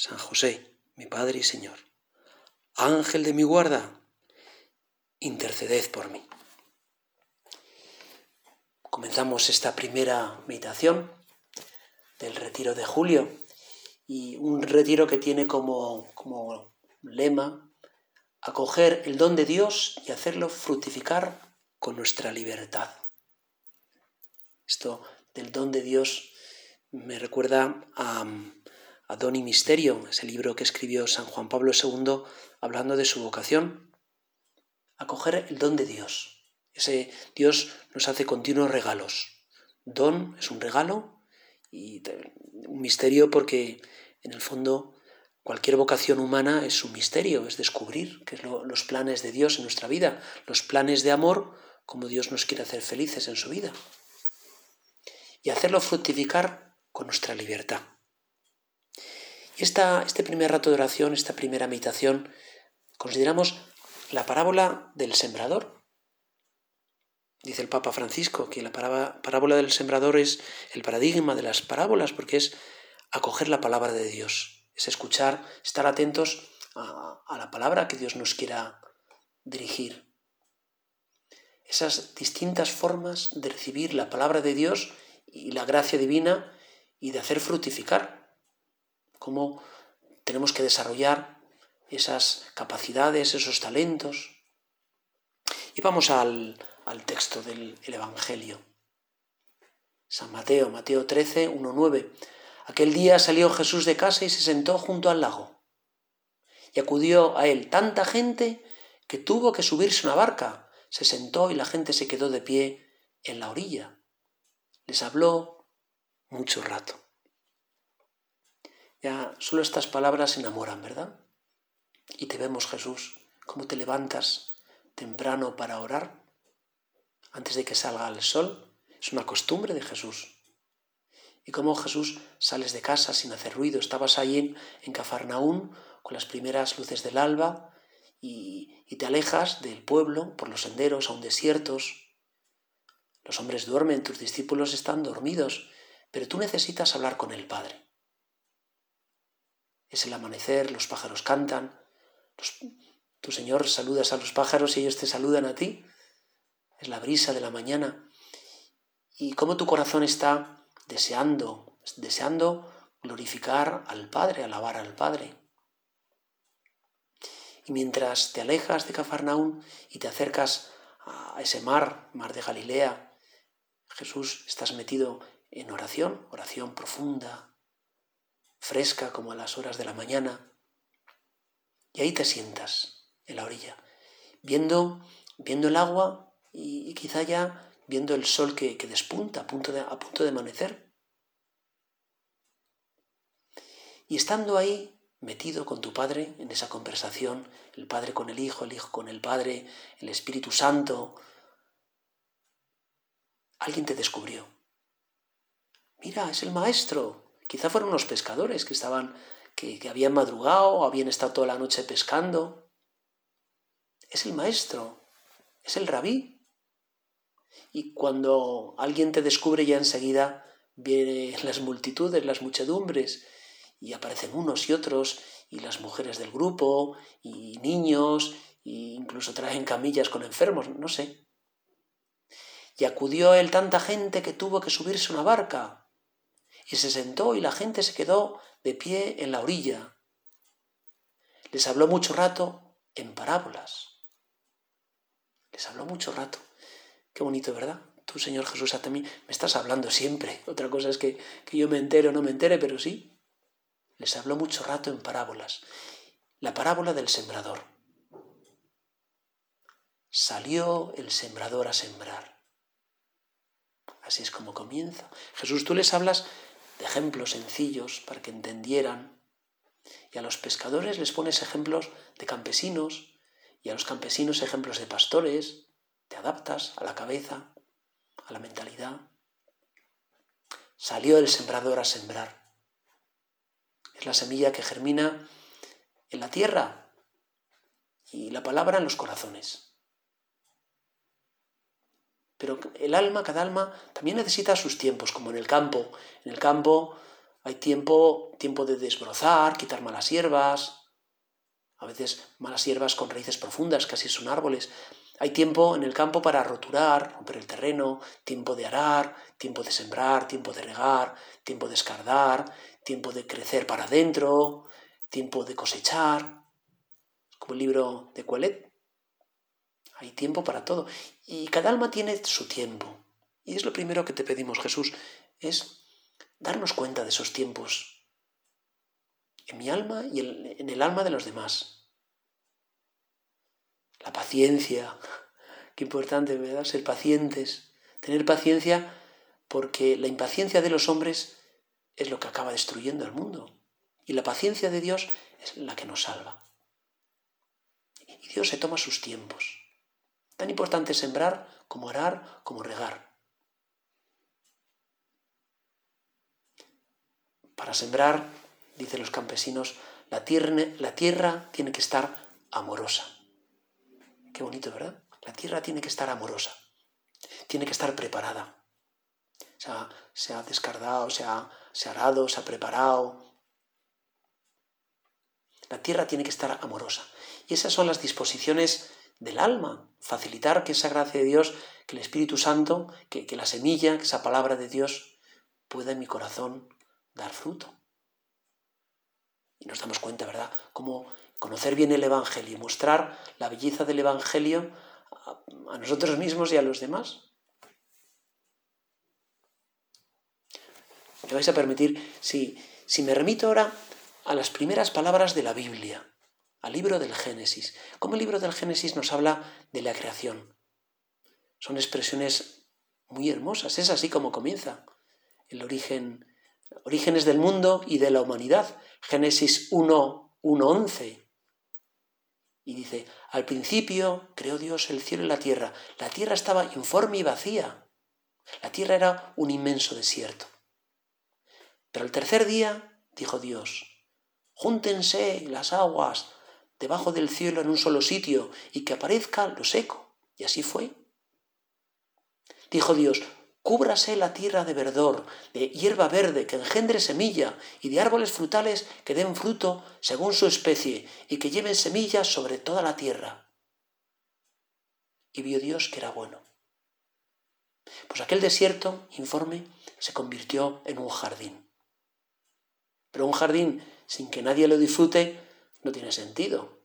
San José, mi Padre y Señor, Ángel de mi guarda, interceded por mí. Comenzamos esta primera meditación del retiro de julio y un retiro que tiene como, como lema acoger el don de Dios y hacerlo fructificar con nuestra libertad. Esto del don de Dios me recuerda a, a Don y Misterio, ese libro que escribió San Juan Pablo II hablando de su vocación, acoger el don de Dios. Ese Dios nos hace continuos regalos. Don es un regalo y un misterio porque en el fondo cualquier vocación humana es un misterio, es descubrir qué es los planes de Dios en nuestra vida, los planes de amor, como Dios nos quiere hacer felices en su vida. Y hacerlo fructificar con nuestra libertad. Y este primer rato de oración, esta primera meditación, consideramos la parábola del sembrador. Dice el Papa Francisco que la parábola del sembrador es el paradigma de las parábolas porque es acoger la palabra de Dios, es escuchar, estar atentos a, a la palabra que Dios nos quiera dirigir. Esas distintas formas de recibir la palabra de Dios y la gracia divina y de hacer fructificar cómo tenemos que desarrollar esas capacidades, esos talentos. Y vamos al, texto del Evangelio. San Mateo, Mateo 13, 1, 9. Aquel día salió Jesús de casa y se sentó junto al lago. Y acudió a él tanta gente que tuvo que subirse una barca. Se sentó y la gente se quedó de pie en la orilla. Les habló mucho rato. Ya solo estas palabras enamoran, ¿verdad? Y te vemos, Jesús, cómo te levantas temprano para orar antes de que salga el sol. Es una costumbre de Jesús. Y cómo Jesús sales de casa sin hacer ruido. Estabas ahí en, en Cafarnaún con las primeras luces del alba y, y te alejas del pueblo por los senderos aún desiertos. Los hombres duermen, tus discípulos están dormidos, pero tú necesitas hablar con el Padre es el amanecer, los pájaros cantan, tu Señor saludas a los pájaros y ellos te saludan a ti, es la brisa de la mañana, y cómo tu corazón está deseando, deseando glorificar al Padre, alabar al Padre. Y mientras te alejas de Cafarnaún y te acercas a ese mar, mar de Galilea, Jesús, estás metido en oración, oración profunda, fresca como a las horas de la mañana, y ahí te sientas en la orilla, viendo, viendo el agua y, quizá ya viendo el sol que, despunta a punto, de, a punto de amanecer. Y estando ahí, metido con tu Padre en esa conversación, el Padre con el Hijo, el Hijo con el Padre, el Espíritu Santo, alguien te descubrió. Mira, es el Maestro, Quizá fueron unos pescadores que estaban, que, habían madrugado, habían estado toda la noche pescando. Es el maestro, es el rabí. Y cuando alguien te descubre ya enseguida vienen las multitudes, las muchedumbres, y aparecen unos y otros, y las mujeres del grupo, y niños, e incluso traen camillas con enfermos, no sé. Y acudió él tanta gente que tuvo que subirse una barca y se sentó y la gente se quedó de pie en la orilla. Les habló mucho rato en parábolas. Les habló mucho rato. Qué bonito, ¿verdad? Tú, Señor Jesús, a mí me estás hablando siempre. Otra cosa es que, que yo me entere o no me entere, pero sí. Les habló mucho rato en parábolas. La parábola del sembrador. Salió el sembrador a sembrar. Así es como comienza. Jesús, tú les hablas de ejemplos sencillos para que entendieran. Y a los pescadores les pones ejemplos de campesinos y a los campesinos ejemplos de pastores. Te adaptas a la cabeza, a la mentalidad. Salió el sembrador a sembrar. Es la semilla que germina en la tierra y la palabra en los corazones. Pero el alma, cada alma, también necesita sus tiempos, como en el campo. En el campo hay tiempo, tiempo de desbrozar, quitar malas hierbas, a veces malas hierbas con raíces profundas, casi son árboles. Hay tiempo en el campo para roturar, romper el terreno, tiempo de arar, tiempo de sembrar, tiempo de regar, tiempo de escardar, tiempo de crecer para adentro, tiempo de cosechar. Como el libro de Coelet. Hay tiempo para todo. Y cada alma tiene su tiempo. Y es lo primero que te pedimos, Jesús, es darnos cuenta de esos tiempos en mi alma y en el alma de los demás. La paciencia, qué importante, ¿verdad? Ser pacientes, tener paciencia porque la impaciencia de los hombres es lo que acaba destruyendo el mundo. Y la paciencia de Dios es la que nos salva. Y Dios se toma sus tiempos. Tan importante sembrar como arar, como regar. Para sembrar, dicen los campesinos, la tierra, tiene que estar amorosa. Qué bonito, ¿verdad? La tierra tiene que estar amorosa. Tiene que estar preparada. Se ha, se descardado, se ha, se ha arado, se ha preparado. La tierra tiene que estar amorosa. Y esas son las disposiciones del alma. Facilitar que esa gracia de Dios, que el Espíritu Santo, que, la semilla, que esa palabra de Dios pueda en mi corazón dar fruto. Y nos damos cuenta, ¿verdad?, cómo conocer bien el Evangelio y mostrar la belleza del Evangelio a, nosotros mismos y a los demás. Me vais a permitir, si, si me remito ahora a las primeras palabras de la Biblia, al libro del Génesis. Cómo el libro del Génesis nos habla de la creación. Son expresiones muy hermosas, es así como comienza el origen Orígenes del mundo y de la humanidad. Génesis 1, 1, 11. Y dice, al principio creó Dios el cielo y la tierra. La tierra estaba informe y vacía. La tierra era un inmenso desierto. Pero el tercer día, dijo Dios, júntense las aguas debajo del cielo en un solo sitio y que aparezca lo seco. Y así fue. Dijo Dios, Cúbrase la tierra de verdor, de hierba verde que engendre semilla y de árboles frutales que den fruto según su especie y que lleven semillas sobre toda la tierra. Y vio Dios que era bueno. Pues aquel desierto, informe, se convirtió en un jardín. Pero un jardín sin que nadie lo disfrute no tiene sentido.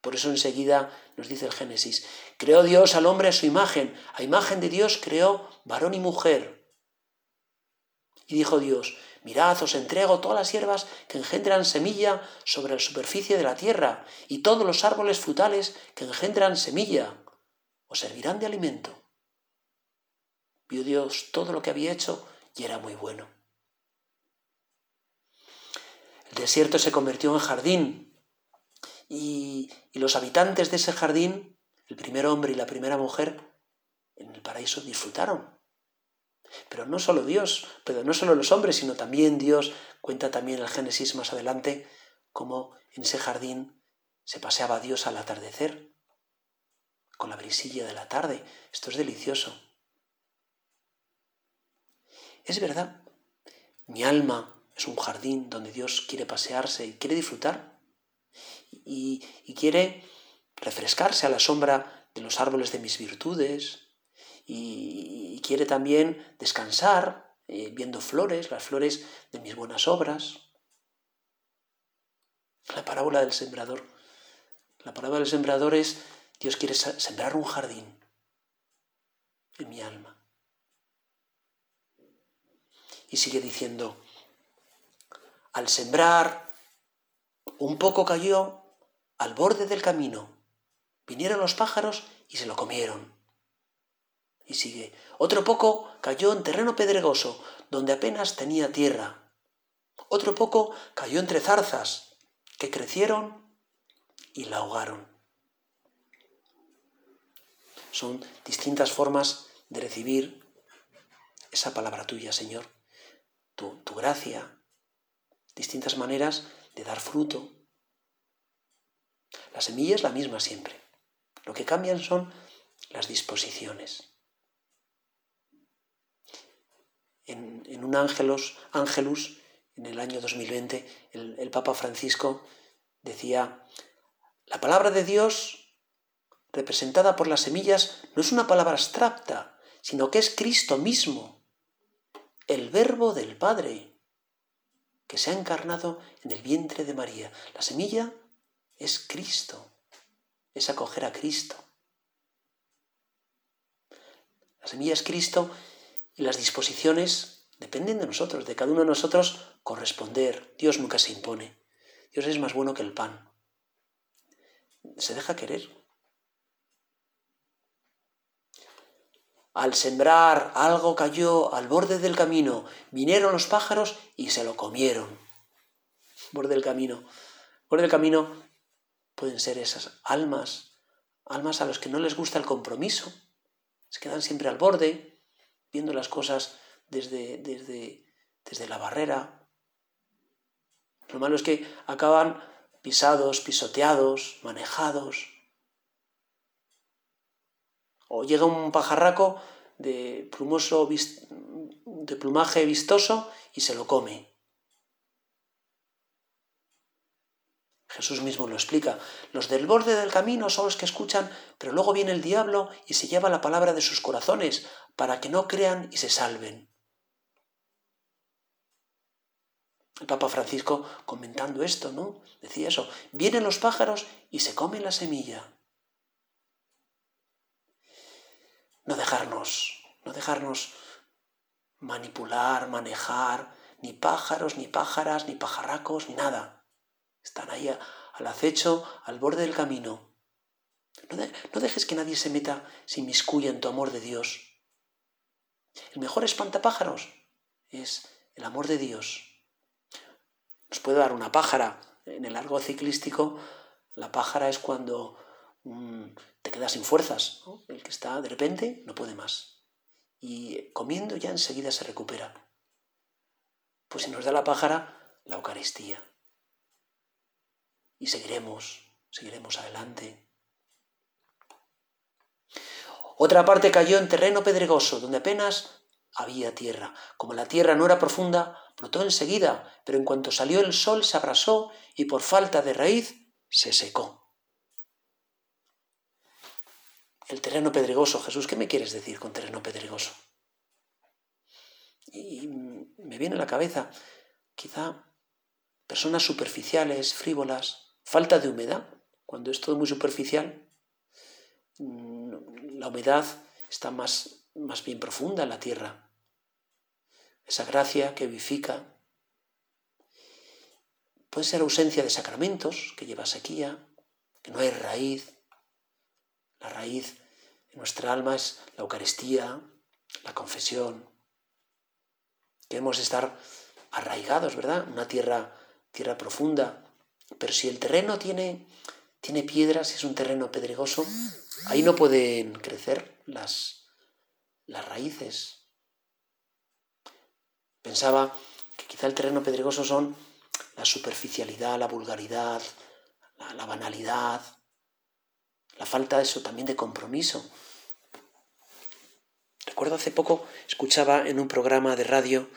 Por eso enseguida nos dice el Génesis, creó Dios al hombre a su imagen, a imagen de Dios creó varón y mujer. Y dijo Dios, mirad, os entrego todas las hierbas que engendran semilla sobre la superficie de la tierra, y todos los árboles frutales que engendran semilla, os servirán de alimento. Vio Dios todo lo que había hecho y era muy bueno. El desierto se convirtió en jardín, y, los habitantes de ese jardín, el primer hombre y la primera mujer, en el paraíso disfrutaron. Pero no solo Dios, pero no solo los hombres, sino también Dios cuenta también el Génesis más adelante cómo en ese jardín se paseaba Dios al atardecer con la brisilla de la tarde. Esto es delicioso. Es verdad, mi alma es un jardín donde Dios quiere pasearse y quiere disfrutar y, quiere refrescarse a la sombra de los árboles de mis virtudes y, quiere también descansar eh, viendo flores, las flores de mis buenas obras. La parábola del sembrador. La parábola del sembrador es Dios quiere sembrar un jardín en mi alma. Y sigue diciendo, al sembrar, un poco cayó al borde del camino. Vinieron los pájaros y se lo comieron. Y sigue. Otro poco cayó en terreno pedregoso, donde apenas tenía tierra. Otro poco cayó entre zarzas, que crecieron y la ahogaron. Son distintas formas de recibir esa palabra tuya, Señor, tu, tu gracia, distintas maneras de dar fruto. La semilla es la misma siempre. Lo que cambian son las disposiciones. En, un ángelus, ángelus, en el año 2020, el, el Papa Francisco decía, la palabra de Dios representada por las semillas no es una palabra abstracta, sino que es Cristo mismo, el verbo del Padre que se ha encarnado en el vientre de María. La semilla es Cristo, es acoger a Cristo. La semilla es Cristo y las disposiciones dependen de nosotros, de cada uno de nosotros corresponder. Dios nunca se impone. Dios es más bueno que el pan. Se deja querer. Al sembrar algo cayó al borde del camino, vinieron los pájaros y se lo comieron. Borde del camino. Borde del camino pueden ser esas almas, almas a los que no les gusta el compromiso. Se quedan siempre al borde, viendo las cosas desde, desde, desde la barrera. Lo malo es que acaban pisados, pisoteados, manejados, o llega un pajarraco de, plumoso, de plumaje vistoso y se lo come. Jesús mismo lo explica. Los del borde del camino son los que escuchan, pero luego viene el diablo y se lleva la palabra de sus corazones para que no crean y se salven. El Papa Francisco comentando esto, ¿no? Decía eso, vienen los pájaros y se comen la semilla. No dejarnos, no dejarnos manipular, manejar, ni pájaros, ni pájaras, ni pajarracos, ni nada. Están ahí al acecho, al borde del camino. No, dejes que nadie se meta, se inmiscuya en tu amor de Dios. El mejor espantapájaros es el amor de Dios. Nos puede dar una pájara. En el largo ciclístico, la pájara es cuando te quedas sin fuerzas. El que está de repente no puede más. Y comiendo ya enseguida se recupera. Pues si nos da la pájara, la Eucaristía. Y seguiremos, seguiremos adelante. Otra parte cayó en terreno pedregoso, donde apenas había tierra. Como la tierra no era profunda, brotó enseguida, pero en cuanto salió el sol se abrasó y por falta de raíz se secó. El terreno pedregoso. Jesús, ¿qué me quieres decir con terreno pedregoso? Y me viene a la cabeza, quizá, personas superficiales, frívolas, falta de humedad. Cuando es todo muy superficial, mm, la humedad está más, más bien profunda en la tierra. Esa gracia que vivifica. Puede ser ausencia de sacramentos, que lleva sequía, que no hay raíz, la raíz de nuestra alma es la Eucaristía, la confesión. Queremos estar arraigados, ¿verdad? Una tierra, tierra profunda. Pero si el terreno tiene, tiene piedras, si es un terreno pedregoso, ahí no pueden crecer las, las raíces. Pensaba que quizá el terreno pedregoso son la superficialidad, la vulgaridad, la banalidad, la falta eso también de compromiso. Recuerdo hace poco escuchaba en un programa de radio,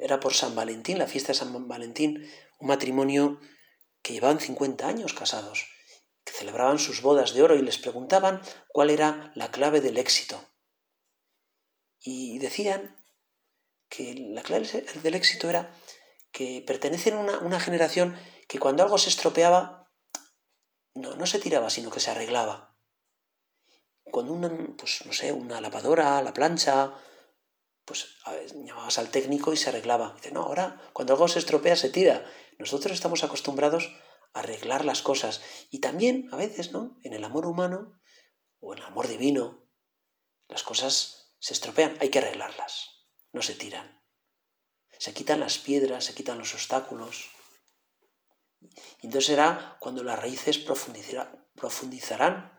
era por San Valentín, la fiesta de San Valentín, un matrimonio que llevaban 50 años casados, que celebraban sus bodas de oro y les preguntaban cuál era la clave del éxito. Y decían que la clave del éxito era que pertenecen a una, una generación que cuando algo se estropeaba no, no se tiraba, sino que se arreglaba. Cuando una, pues no sé, una lavadora, la plancha, pues llamabas al técnico y se arreglaba. Dice, no, ahora cuando algo se estropea se tira. Nosotros estamos acostumbrados a arreglar las cosas. Y también, a veces, ¿no? En el amor humano o en el amor divino, las cosas se estropean, hay que arreglarlas, no se tiran. Se quitan las piedras, se quitan los obstáculos. Entonces será cuando las raíces profundizarán.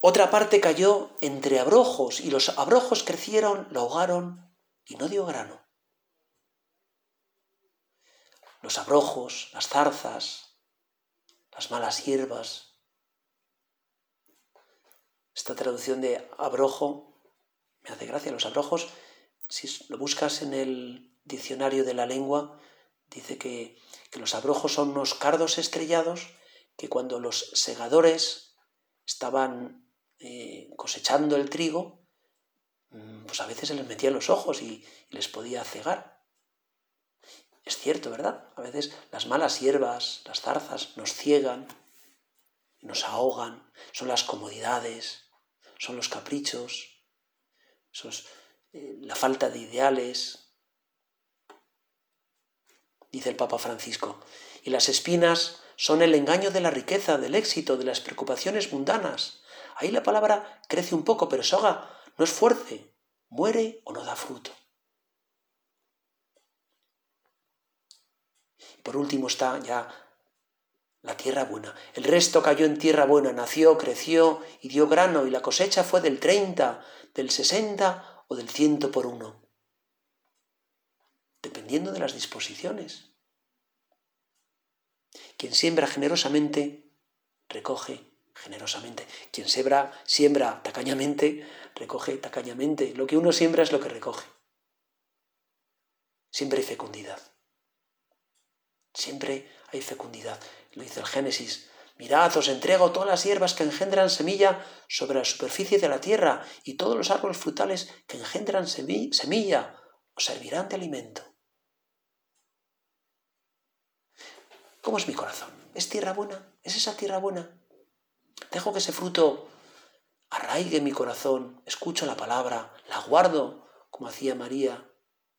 Otra parte cayó entre abrojos y los abrojos crecieron, lo ahogaron y no dio grano. Los abrojos, las zarzas, las malas hierbas. Esta traducción de abrojo me hace gracia. Los abrojos, si lo buscas en el diccionario de la lengua, dice que, los abrojos son unos cardos estrellados que cuando los segadores estaban eh, cosechando el trigo, mm, pues a veces se les metía en los ojos y, les podía cegar. Es cierto, ¿verdad? A veces las malas hierbas, las zarzas, nos ciegan, nos ahogan, son las comodidades, son los caprichos, eh, la falta de ideales, dice el Papa Francisco. Y las espinas son el engaño de la riqueza, del éxito, de las preocupaciones mundanas. Ahí la palabra crece un poco, pero soga no es fuerte, muere o no da fruto. Por último está ya la tierra buena. El resto cayó en tierra buena, nació, creció y dio grano, y la cosecha fue del 30, del 60 o del ciento por uno, dependiendo de las disposiciones. Quien siembra generosamente, recoge generosamente. Quien siembra, siembra tacañamente, recoge tacañamente. Lo que uno siembra es lo que recoge. Siempre hay fecundidad. Siempre hay fecundidad. Lo dice el Génesis. Mirad, os entrego todas las hierbas que engendran semilla sobre la superficie de la tierra y todos los árboles frutales que engendran semilla os servirán de alimento. ¿Cómo es mi corazón? ¿Es tierra buena? ¿Es esa tierra buena? Dejo que ese fruto arraigue mi corazón, escucho la palabra, la guardo, como hacía María.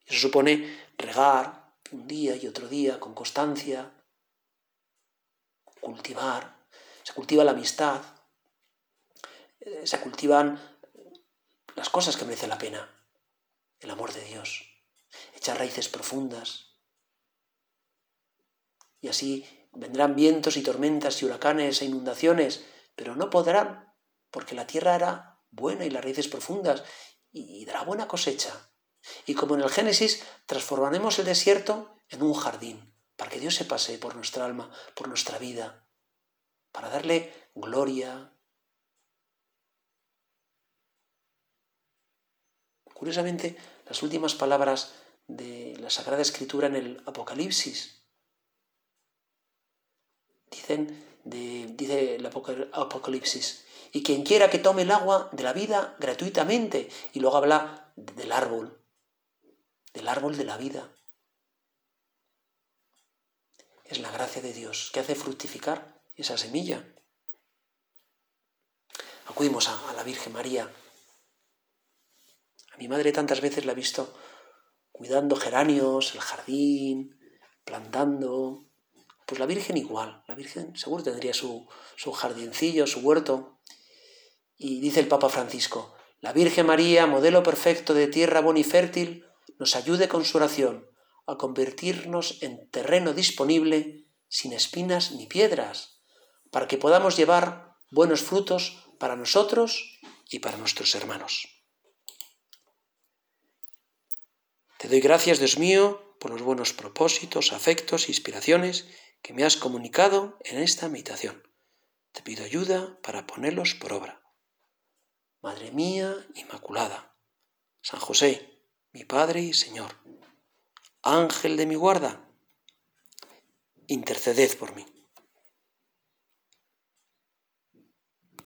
Eso supone regar un día y otro día con constancia, cultivar, se cultiva la amistad, eh, se cultivan las cosas que merecen la pena, el amor de Dios, echar raíces profundas. Y así vendrán vientos y tormentas y huracanes e inundaciones, pero no podrán, porque la tierra era buena y las raíces profundas y dará buena cosecha. Y como en el Génesis, transformaremos el desierto en un jardín para que Dios se pase por nuestra alma, por nuestra vida, para darle gloria. Curiosamente, las últimas palabras de la Sagrada Escritura en el Apocalipsis dicen, dice el Apocalipsis, y quien quiera que tome el agua de la vida gratuitamente, y luego habla del árbol, del árbol de la vida es la gracia de Dios que hace fructificar esa semilla. Acudimos a, la Virgen María. A mi madre tantas veces la he visto cuidando geranios, el jardín, plantando. Pues la Virgen igual, la Virgen seguro tendría su, su jardincillo, su huerto. Y dice el Papa Francisco, la Virgen María, modelo perfecto de tierra buena y fértil, nos ayude con su oración a convertirnos en terreno disponible sin espinas ni piedras, para que podamos llevar buenos frutos para nosotros y para nuestros hermanos. Te doy gracias, Dios mío, por los buenos propósitos, afectos inspiraciones que me has comunicado en esta meditación. Te pido ayuda para ponerlos por obra. Madre mía Inmaculada, San José, mi Padre y Señor, Ángel de mi guarda, interceded por mí.